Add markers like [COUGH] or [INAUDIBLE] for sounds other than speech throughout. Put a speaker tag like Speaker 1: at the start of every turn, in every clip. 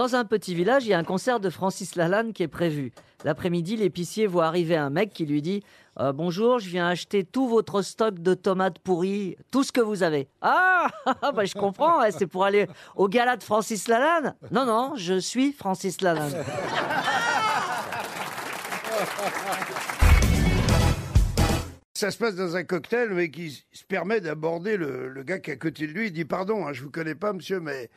Speaker 1: Dans un petit village, il y a un concert de Francis Lalanne qui est prévu. L'après-midi, l'épicier voit arriver un mec qui lui dit euh, Bonjour, je viens acheter tout votre stock de tomates pourries, tout ce que vous avez. [LAUGHS] Ah, bah, je comprends, hein, c'est pour aller au gala de Francis Lalanne Non, non, je suis Francis Lalanne. [LAUGHS]
Speaker 2: Ça se passe dans un cocktail, mais qui se permet d'aborder le, le gars qui est à côté de lui. Il dit Pardon, hein, je vous connais pas, monsieur, mais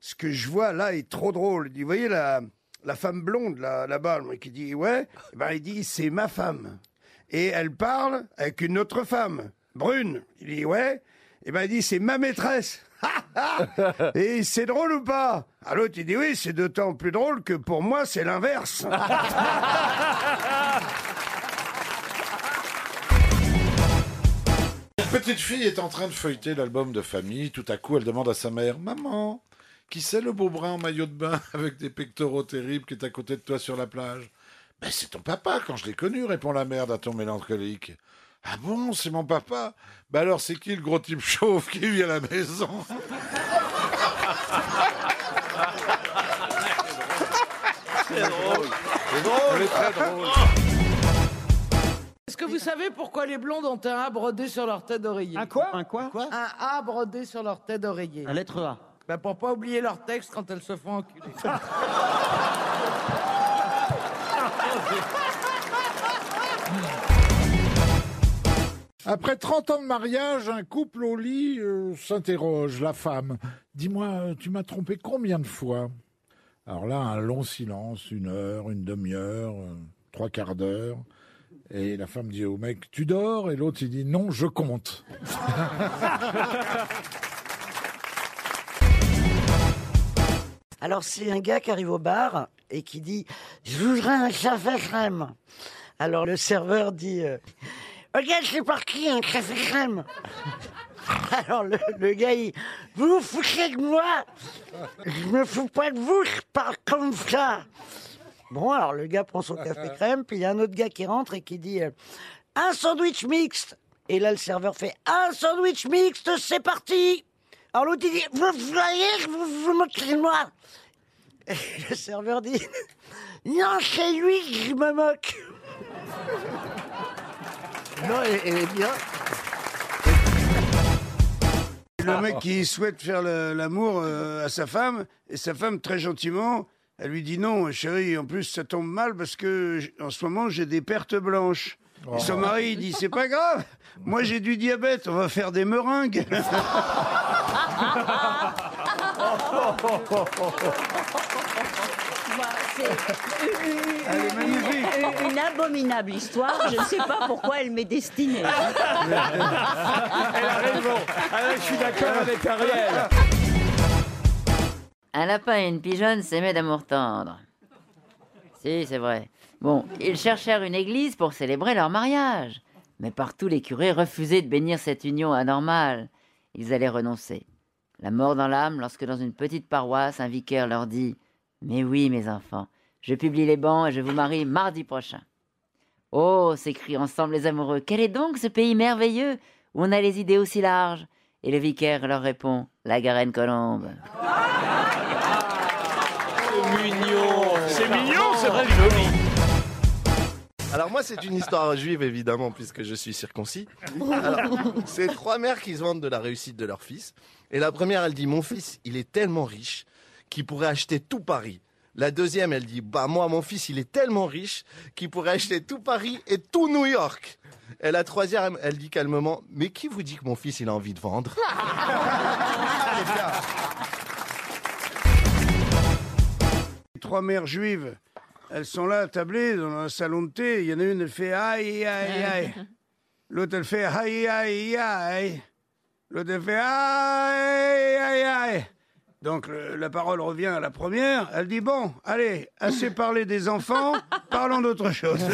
Speaker 2: ce que je vois là est trop drôle. Il dit Vous voyez la, la femme blonde là, là-bas il dit Ouais. Eh ben, il dit C'est ma femme. Et elle parle avec une autre femme, brune. Il dit Ouais. Et ben, il dit C'est ma maîtresse. [LAUGHS] Et c'est drôle ou pas? À l'autre, il dit Oui, c'est d'autant plus drôle que pour moi, c'est l'inverse. [LAUGHS]
Speaker 3: Petite fille est en train de feuilleter l'album de famille. Tout à coup, elle demande à sa mère Maman, qui c'est le beau brun en maillot de bain [LAUGHS] avec des pectoraux terribles qui est à côté de toi sur la plage? Ben, c'est ton papa, quand je l'ai connu, répond la mère d'un ton mélancolique. Ah bon, c'est mon papa? Ben alors, c'est qui le gros type chauve qui vit à la maison?
Speaker 4: C'est drôle.
Speaker 3: C'est drôle. très drôle.
Speaker 5: Est-ce que vous savez pourquoi les blondes ont un A brodé sur leur tête d'oreiller? Un
Speaker 6: quoi? Un quoi?
Speaker 5: Un A brodé sur leur tête d'oreiller.
Speaker 1: La lettre A.
Speaker 5: Ben pour pas oublier leur texte quand elles se font enculer. [LAUGHS]
Speaker 7: Après 30 ans de mariage, un couple au lit euh, s'interroge, la femme. Dis-moi, euh, tu m'as trompé combien de fois? Alors là, un long silence, une heure, une demi-heure, euh, trois quarts d'heure. Et la femme dit au mec, tu dors? Et l'autre, il dit, non, je compte. [LAUGHS]
Speaker 8: Alors c'est un gars qui arrive au bar et qui dit Je voudrais un café crème. Alors le serveur dit euh, Ok, c'est parti, un café crème. [LAUGHS] Alors le, le gars il Vous vous foutez de moi Je me fous pas de vous, je parle comme ça. Bon, alors le gars prend son café [LAUGHS] crème, puis il y a un autre gars qui rentre et qui dit euh, Un sandwich mixte. Et là le serveur fait Un sandwich mixte, c'est parti alors l'autre dit, vous voyez, vous vous moquez de moi. Et le serveur dit, non, c'est lui que je me moque.
Speaker 2: Non, elle, est bien. Le mec qui souhaite faire l'amour euh, à sa femme, et sa femme, très gentiment, elle lui dit non, chérie, en plus ça tombe mal parce que en ce moment j'ai des pertes blanches. Et son mari, il dit c'est pas grave, moi j'ai du diabète, on va faire des meringues.
Speaker 9: Elle est magnifique. Une, une abominable histoire. Je ne sais pas pourquoi elle m'est destinée.
Speaker 6: Elle a raison. Ah, je suis d'accord avec Ariel.
Speaker 10: Un lapin et une pigeonne s'aimaient d'amour tendre. Si, c'est vrai. Bon, ils cherchèrent une église pour célébrer leur mariage. Mais partout les curés refusaient de bénir cette union anormale. Ils allaient renoncer. La mort dans l'âme lorsque dans une petite paroisse, un vicaire leur dit Mais oui, mes enfants, je publie les bancs et je vous marie mardi prochain. Oh s'écrient ensemble les amoureux, quel est donc ce pays merveilleux où on a les idées aussi larges? Et le vicaire leur répond La Garenne Colombe.
Speaker 4: C'est mignon.
Speaker 6: C'est mignon, c'est vrai,
Speaker 4: joli. Alors moi, c'est une histoire juive, évidemment, puisque je suis circoncis. C'est trois mères qui se vantent de la réussite de leur fils. Et la première, elle dit, mon fils, il est tellement riche qu'il pourrait acheter tout Paris. La deuxième, elle dit, bah moi, mon fils, il est tellement riche qu'il pourrait acheter tout Paris et tout New York. Et la troisième, elle dit calmement, mais qui vous dit que mon fils, il a envie de vendre?
Speaker 2: Trois mères juives, elles sont là tablées dans un salon de thé. Il y en a une, elle fait aïe, aïe, aïe. L'autre, elle fait aïe, aïe, aïe. L'autre, elle fait aïe, aïe, aïe. Donc le- la parole revient à la première. Elle dit bon, allez, assez parlé des enfants, [LAUGHS] parlons d'autre chose. [LAUGHS]